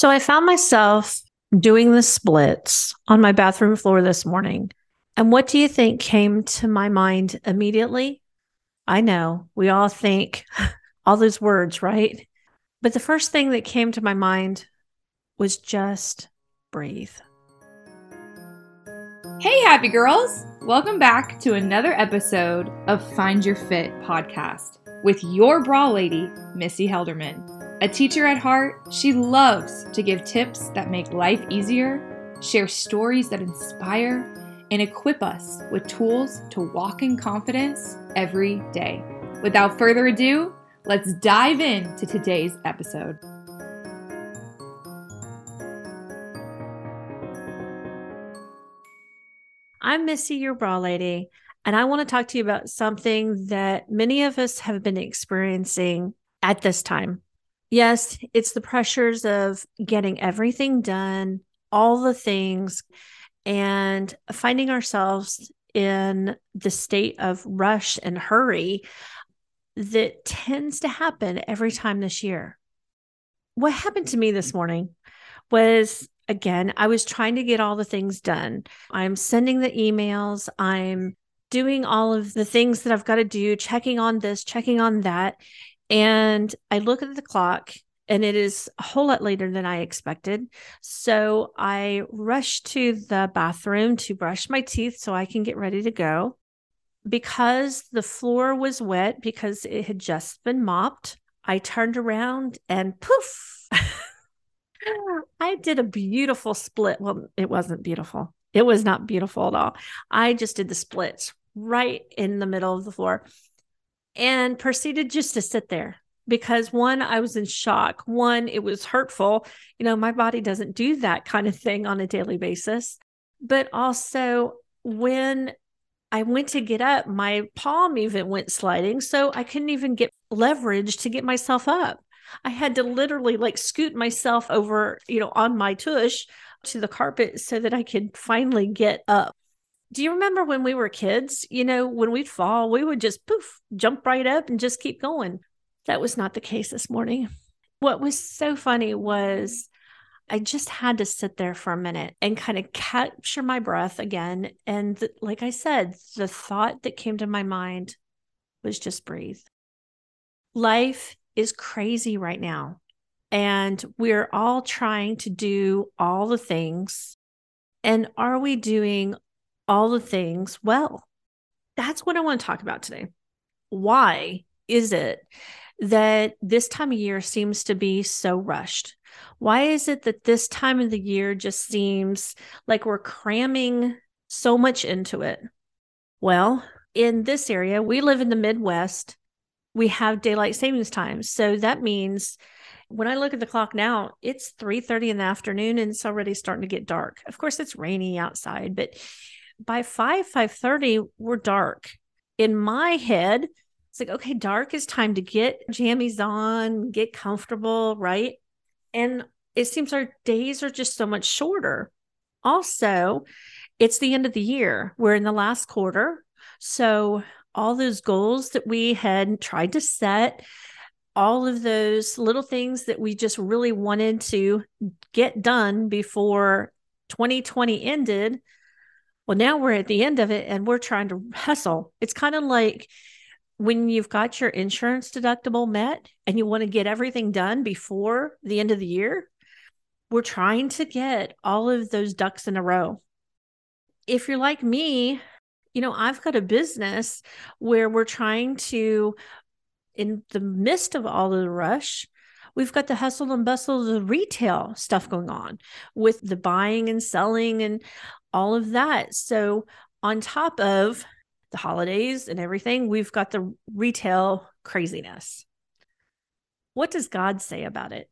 So I found myself doing the splits on my bathroom floor this morning. And what do you think came to my mind immediately? I know we all think all those words, right? But the first thing that came to my mind was just breathe. Hey, happy girls! Welcome back to another episode of Find Your Fit podcast with your bra lady, Missy Helderman. A teacher at heart, she loves to give tips that make life easier, share stories that inspire, and equip us with tools to walk in confidence every day. Without further ado, let's dive into today's episode. I'm Missy, your bra lady, and I want to talk to you about something that many of us have been experiencing at this time yes, it's the pressures of getting everything done, all the things, and finding ourselves in the state of rush and hurry that tends to happen every time this year. What happened to me this morning was again, I was trying to get all the things done. I'm sending the emails, I'm doing all of the things that I've got to do, checking on this, checking on that. And I look at the clock and it is a whole lot later than I expected. So I rush to the bathroom to brush my teeth so I can get ready to go. Because the floor was wet, because it had just been mopped, I turned around and poof, I did a beautiful split. Well, it wasn't beautiful. It was not beautiful at all. I just did the splits right in the middle of the floor and proceeded just to sit there because one, I was in shock. One, it was hurtful. You know, my body doesn't do that kind of thing on a daily basis. But also, when I went to get up, my palm even went sliding. So I couldn't even get leverage to get myself up. I had to literally like scoot myself over, you know, on my tush to the carpet so that I could finally get up do you remember when we were kids? You know, when we'd fall, we would just poof, jump right up and just keep going. That was not the case this morning. What was so funny was I just had to sit there for a minute and kind of capture my breath again. And th- like I said, the thought that came to my mind was just breathe. Life is crazy right now. And we're all trying to do all the things. And are we doing all the things well. That's what I want to talk about today. Why is it that this time of year seems to be so rushed? Why is it that this time of the year just seems like we're cramming so much into it? Well, in this area, we live in the Midwest. We have daylight savings time. So that means when I look at the clock now, it's 3:30 in the afternoon and it's already starting to get dark. Of course, it's rainy outside, but by 5 5:30 we're dark. In my head, it's like okay, dark is time to get jammies on, get comfortable, right? And it seems our days are just so much shorter. Also, it's the end of the year. We're in the last quarter. So, all those goals that we had tried to set, all of those little things that we just really wanted to get done before 2020 ended, well, now we're at the end of it and we're trying to hustle. It's kind of like when you've got your insurance deductible met and you want to get everything done before the end of the year. We're trying to get all of those ducks in a row. If you're like me, you know, I've got a business where we're trying to, in the midst of all of the rush, we've got the hustle and bustle of the retail stuff going on with the buying and selling and all of that. So, on top of the holidays and everything, we've got the retail craziness. What does God say about it?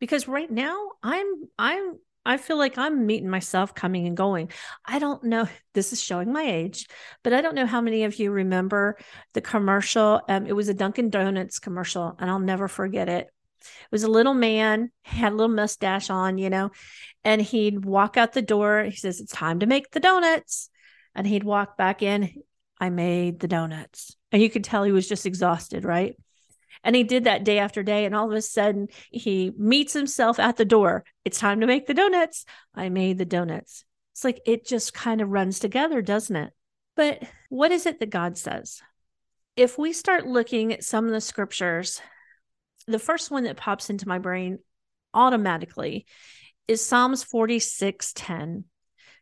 Because right now, I'm, I'm, I feel like I'm meeting myself coming and going. I don't know. This is showing my age, but I don't know how many of you remember the commercial. Um, it was a Dunkin' Donuts commercial, and I'll never forget it. It was a little man, had a little mustache on, you know, and he'd walk out the door. He says, It's time to make the donuts. And he'd walk back in. I made the donuts. And you could tell he was just exhausted, right? And he did that day after day. And all of a sudden, he meets himself at the door. It's time to make the donuts. I made the donuts. It's like it just kind of runs together, doesn't it? But what is it that God says? If we start looking at some of the scriptures, the first one that pops into my brain automatically is Psalms 46 10.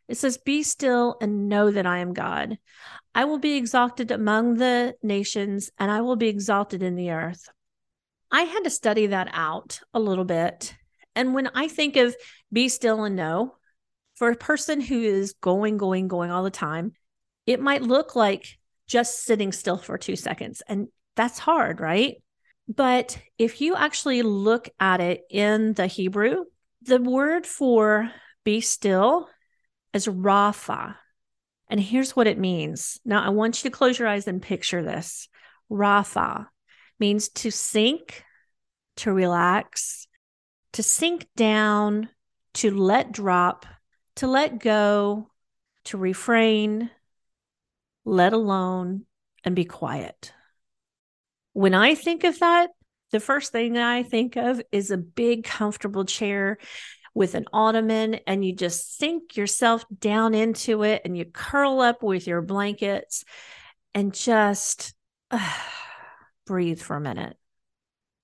It says, Be still and know that I am God. I will be exalted among the nations and I will be exalted in the earth. I had to study that out a little bit. And when I think of be still and know, for a person who is going, going, going all the time, it might look like just sitting still for two seconds. And that's hard, right? But if you actually look at it in the Hebrew, the word for be still is Rapha. And here's what it means. Now, I want you to close your eyes and picture this. Rapha means to sink, to relax, to sink down, to let drop, to let go, to refrain, let alone, and be quiet. When I think of that, the first thing I think of is a big, comfortable chair with an ottoman and you just sink yourself down into it and you curl up with your blankets and just uh, breathe for a minute.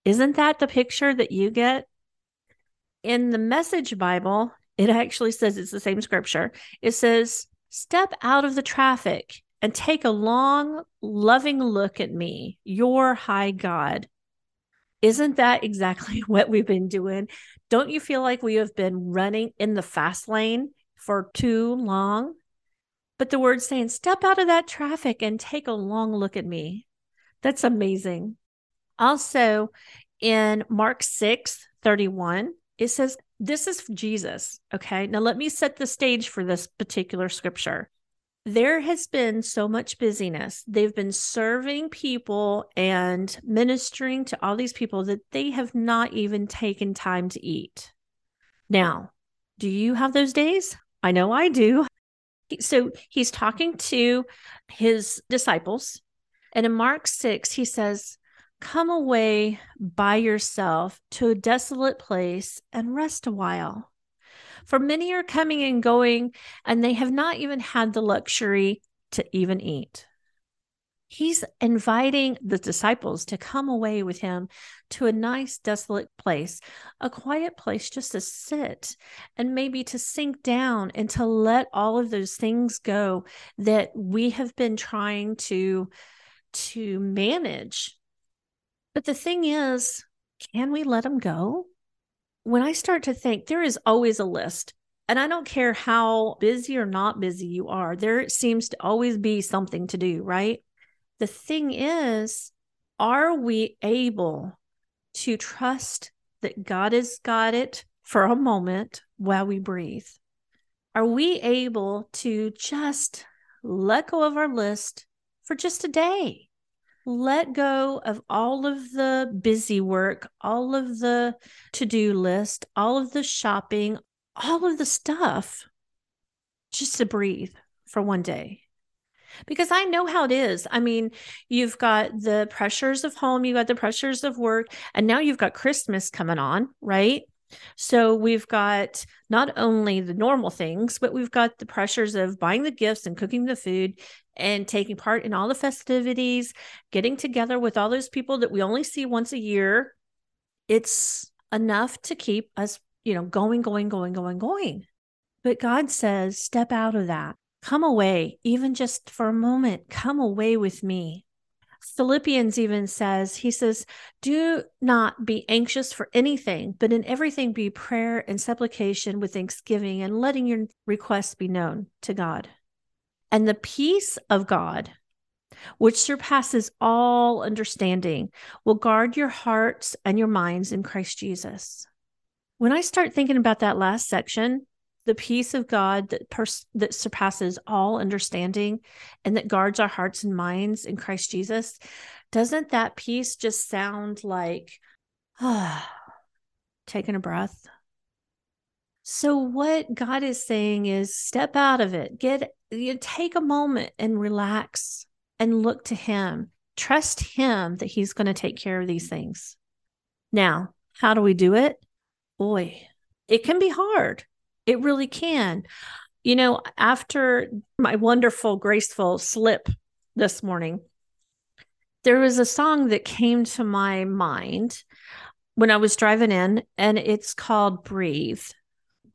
Isn't that the picture that you get? In the Message Bible, it actually says it's the same scripture. It says, Step out of the traffic and take a long, loving look at me, your high God. Isn't that exactly what we've been doing? Don't you feel like we have been running in the fast lane for too long? But the word's saying, step out of that traffic and take a long look at me. That's amazing. Also, in Mark 6 31, it says, This is Jesus. Okay. Now, let me set the stage for this particular scripture there has been so much busyness. They've been serving people and ministering to all these people that they have not even taken time to eat. Now, do you have those days? I know I do. So he's talking to his disciples. And in Mark 6, he says, Come away by yourself to a desolate place and rest a while. For many are coming and going, and they have not even had the luxury to even eat. He's inviting the disciples to come away with him to a nice, desolate place, a quiet place just to sit and maybe to sink down and to let all of those things go that we have been trying to to manage. But the thing is, can we let them go? When I start to think, there is always a list. And I don't care how busy or not busy you are, there seems to always be something to do, right? The thing is, are we able to trust that God has got it for a moment while we breathe? Are we able to just let go of our list for just a day? Let go of all of the busy work, all of the to do list, all of the shopping, all of the stuff just to breathe for one day. Because I know how it is. I mean, you've got the pressures of home, you've got the pressures of work, and now you've got Christmas coming on, right? So we've got not only the normal things, but we've got the pressures of buying the gifts and cooking the food and taking part in all the festivities, getting together with all those people that we only see once a year. It's enough to keep us, you know, going, going, going, going, going. But God says, step out of that. Come away, even just for a moment. Come away with me. Philippians even says, he says, do not be anxious for anything, but in everything be prayer and supplication with thanksgiving and letting your requests be known to God. And the peace of God, which surpasses all understanding, will guard your hearts and your minds in Christ Jesus. When I start thinking about that last section, the peace of God that pers- that surpasses all understanding and that guards our hearts and minds in Christ Jesus, doesn't that peace just sound like ah, taking a breath? So what God is saying is step out of it. Get you take a moment and relax and look to him Trust Him that He's going to take care of these things. Now, how do we do it? Boy, it can be hard. It really can. You know, after my wonderful, graceful slip this morning, there was a song that came to my mind when I was driving in, and it's called Breathe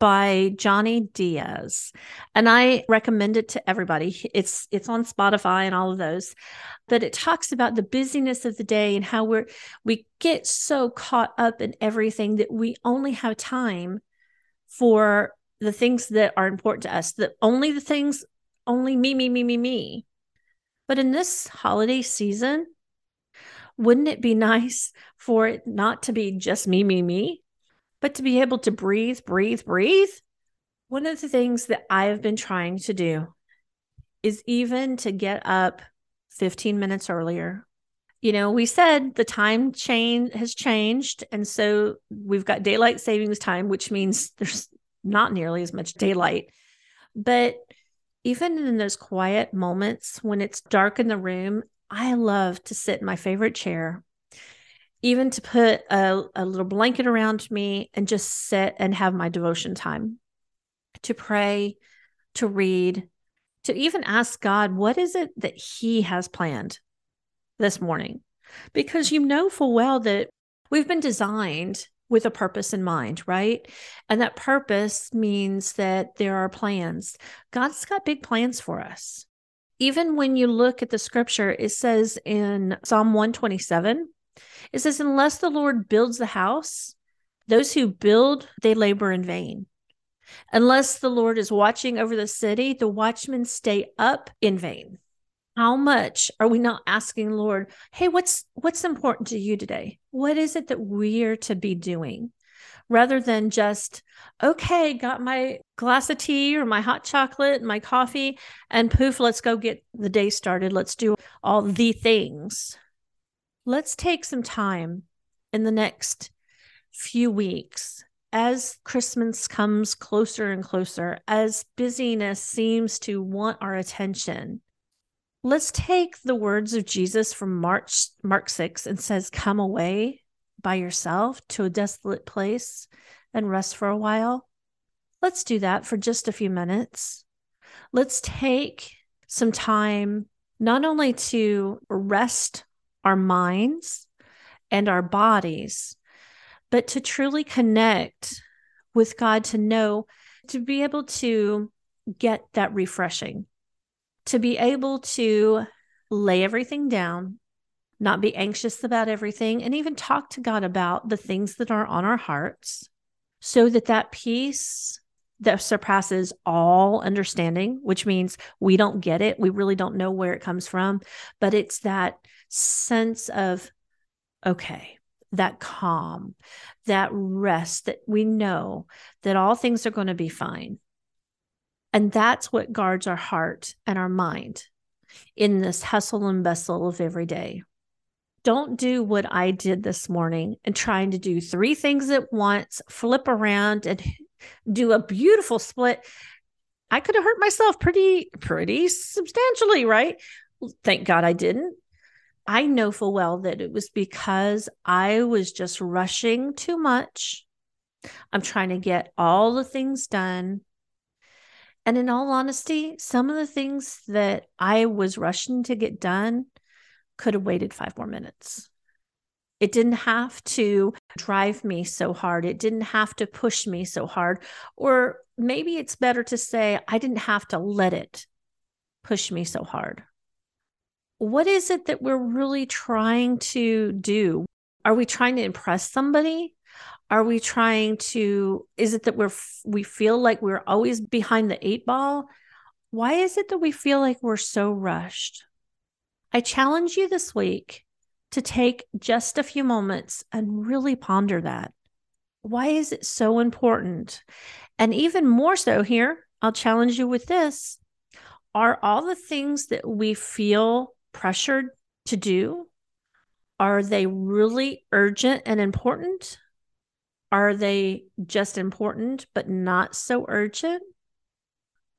by Johnny Diaz. And I recommend it to everybody. It's it's on Spotify and all of those. But it talks about the busyness of the day and how we're we get so caught up in everything that we only have time for the things that are important to us, that only the things only me, me, me, me, me. But in this holiday season, wouldn't it be nice for it not to be just me, me, me, but to be able to breathe, breathe, breathe? One of the things that I have been trying to do is even to get up 15 minutes earlier. You know, we said the time chain has changed. And so we've got daylight savings time, which means there's not nearly as much daylight. But even in those quiet moments when it's dark in the room I love to sit in my favorite chair, even to put a, a little blanket around me and just sit and have my devotion time to pray, to read, to even ask God, what is it that He has planned this morning? Because you know full well that we've been designed with a purpose in mind, right? And that purpose means that there are plans. God's got big plans for us even when you look at the scripture, it says in Psalm 127, it says, Unless the Lord builds the house, those who build, they labor in vain. Unless the Lord is watching over the city, the watchmen stay up in vain. How much are we not asking Lord, hey, what's what's important to you today? What is it that we're to be doing? rather than just, okay, got my glass of tea or my hot chocolate, my coffee, and poof, let's go get the day started. Let's do all the things. Let's take some time in the next few weeks as Christmas comes closer and closer, as busyness seems to want our attention, let's take the words of Jesus from March, Mark 6 and says, Come away by yourself to a desolate place and rest for a while? Let's do that for just a few minutes. Let's take some time not only to rest our minds and our bodies, but to truly connect with God, to know, to be able to get that refreshing, to be able to lay everything down not be anxious about everything, and even talk to God about the things that are on our hearts so that that peace that surpasses all understanding, which means we don't get it, we really don't know where it comes from, but it's that sense of, okay, that calm, that rest that we know that all things are going to be fine. And that's what guards our heart and our mind in this hustle and bustle of every day. Don't do what I did this morning and trying to do three things at once, flip around and do a beautiful split. I could have hurt myself pretty, pretty substantially, right? Thank God I didn't. I know full well that it was because I was just rushing too much. I'm trying to get all the things done. And in all honesty, some of the things that I was rushing to get done could have waited five more minutes. It didn't have to drive me so hard. It didn't have to push me so hard. Or maybe it's better to say, I didn't have to let it push me so hard. What is it that we're really trying to do? Are we trying to impress somebody? Are we trying to, is it that we're, we feel like we're always behind the eight ball? Why is it that we feel like we're so rushed? I challenge you this week to take just a few moments and really ponder that. Why is it so important? And even more so, here, I'll challenge you with this Are all the things that we feel pressured to do? Are they really urgent and important? Are they just important but not so urgent?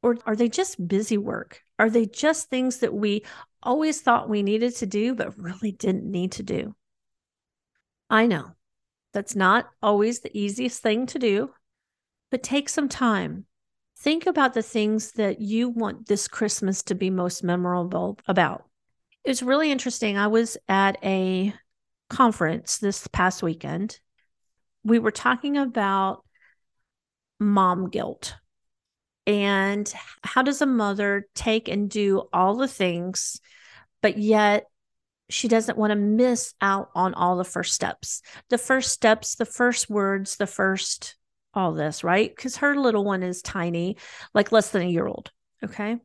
Or are they just busy work? Are they just things that we always thought we needed to do, but really didn't need to do? I know that's not always the easiest thing to do, but take some time. Think about the things that you want this Christmas to be most memorable about. It's really interesting. I was at a conference this past weekend. We were talking about mom guilt and how does a mother take and do all the things, but yet she doesn't want to miss out on all the first steps, the first steps, the first words, the first all this, right? Because her little one is tiny, like less than a year old. Okay.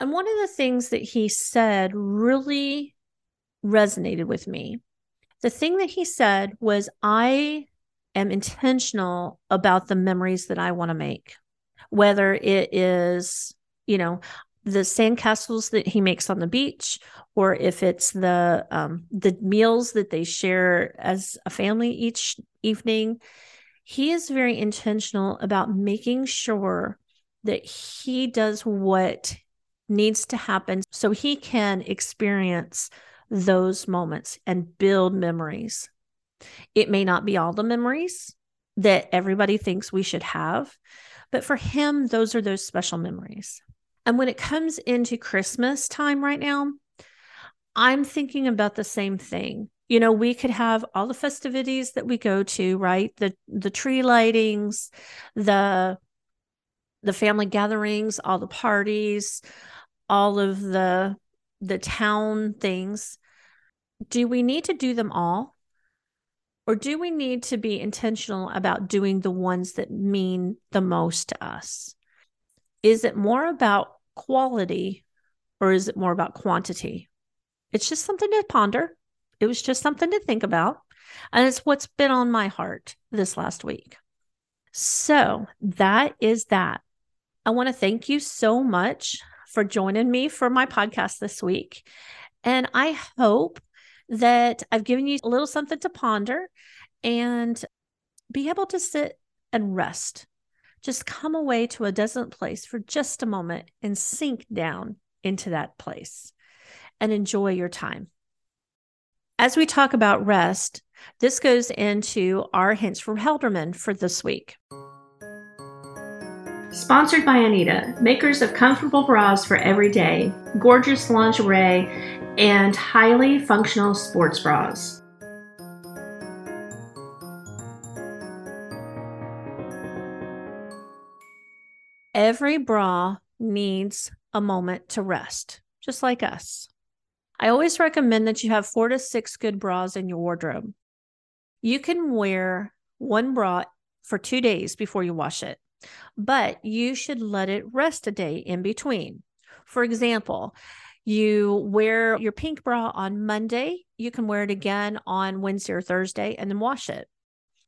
And one of the things that he said really resonated with me. The thing that he said was, I am intentional about the memories that I want to make whether it is, you know, the sandcastles that he makes on the beach, or if it's the um, the meals that they share as a family each evening. He is very intentional about making sure that he does what needs to happen so he can experience those moments and build memories. It may not be all the memories that everybody thinks we should have, but for him, those are those special memories. And when it comes into Christmas time right now, I'm thinking about the same thing. You know, we could have all the festivities that we go to, right? The the tree lightings, the the family gatherings, all the parties, all of the the town things. Do we need to do them all? Or do we need to be intentional about doing the ones that mean the most to us? Is it more about quality or is it more about quantity? It's just something to ponder. It was just something to think about. And it's what's been on my heart this last week. So that is that. I want to thank you so much for joining me for my podcast this week. And I hope that I've given you a little something to ponder and be able to sit and rest. Just come away to a desert place for just a moment and sink down into that place and enjoy your time. As we talk about rest, this goes into our hints from Helderman for this week. Sponsored by Anita, makers of comfortable bras for every day, gorgeous lingerie, and highly functional sports bras. Every bra needs a moment to rest, just like us. I always recommend that you have four to six good bras in your wardrobe. You can wear one bra for two days before you wash it, but you should let it rest a day in between. For example, you wear your pink bra on Monday, you can wear it again on Wednesday or Thursday and then wash it.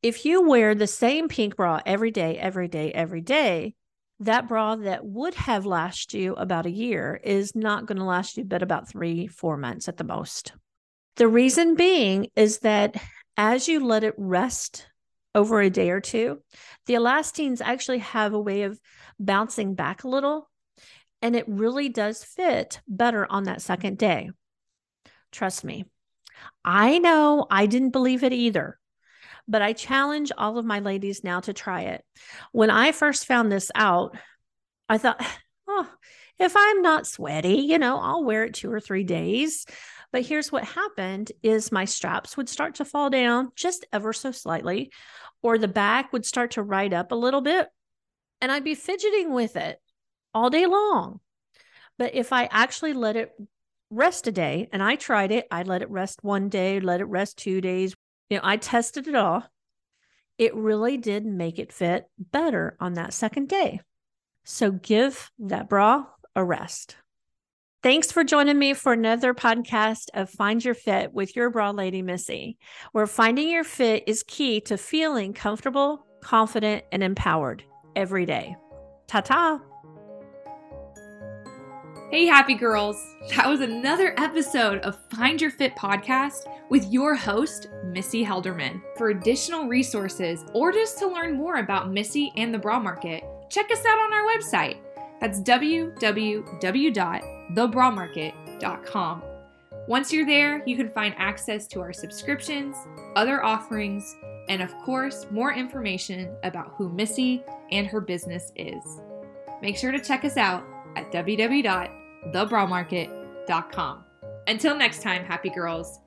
If you wear the same pink bra every day, every day, every day, that bra that would have lasted you about a year is not going to last you but about three, four months at the most. The reason being is that as you let it rest over a day or two, the elastines actually have a way of bouncing back a little and it really does fit better on that second day. Trust me. I know I didn't believe it either, but I challenge all of my ladies now to try it. When I first found this out, I thought, oh, if I'm not sweaty, you know, I'll wear it two or three days. But here's what happened is my straps would start to fall down just ever so slightly, or the back would start to ride up a little bit. And I'd be fidgeting with it all day long. But if I actually let it rest a day, and I tried it, I let it rest one day, let it rest two days, you know, I tested it all. It really did make it fit better on that second day. So give that bra a rest. Thanks for joining me for another podcast of Find Your Fit with your bra lady, Missy, where finding your fit is key to feeling comfortable, confident, and empowered every day. Ta ta. Hey, happy girls. That was another episode of Find Your Fit podcast with your host, Missy Helderman. For additional resources or just to learn more about Missy and the bra market, check us out on our website. That's www.thebramarket.com. Once you're there, you can find access to our subscriptions, other offerings, and of course, more information about who Missy and her business is. Make sure to check us out at www.thebramarket.com. Until next time, happy girls,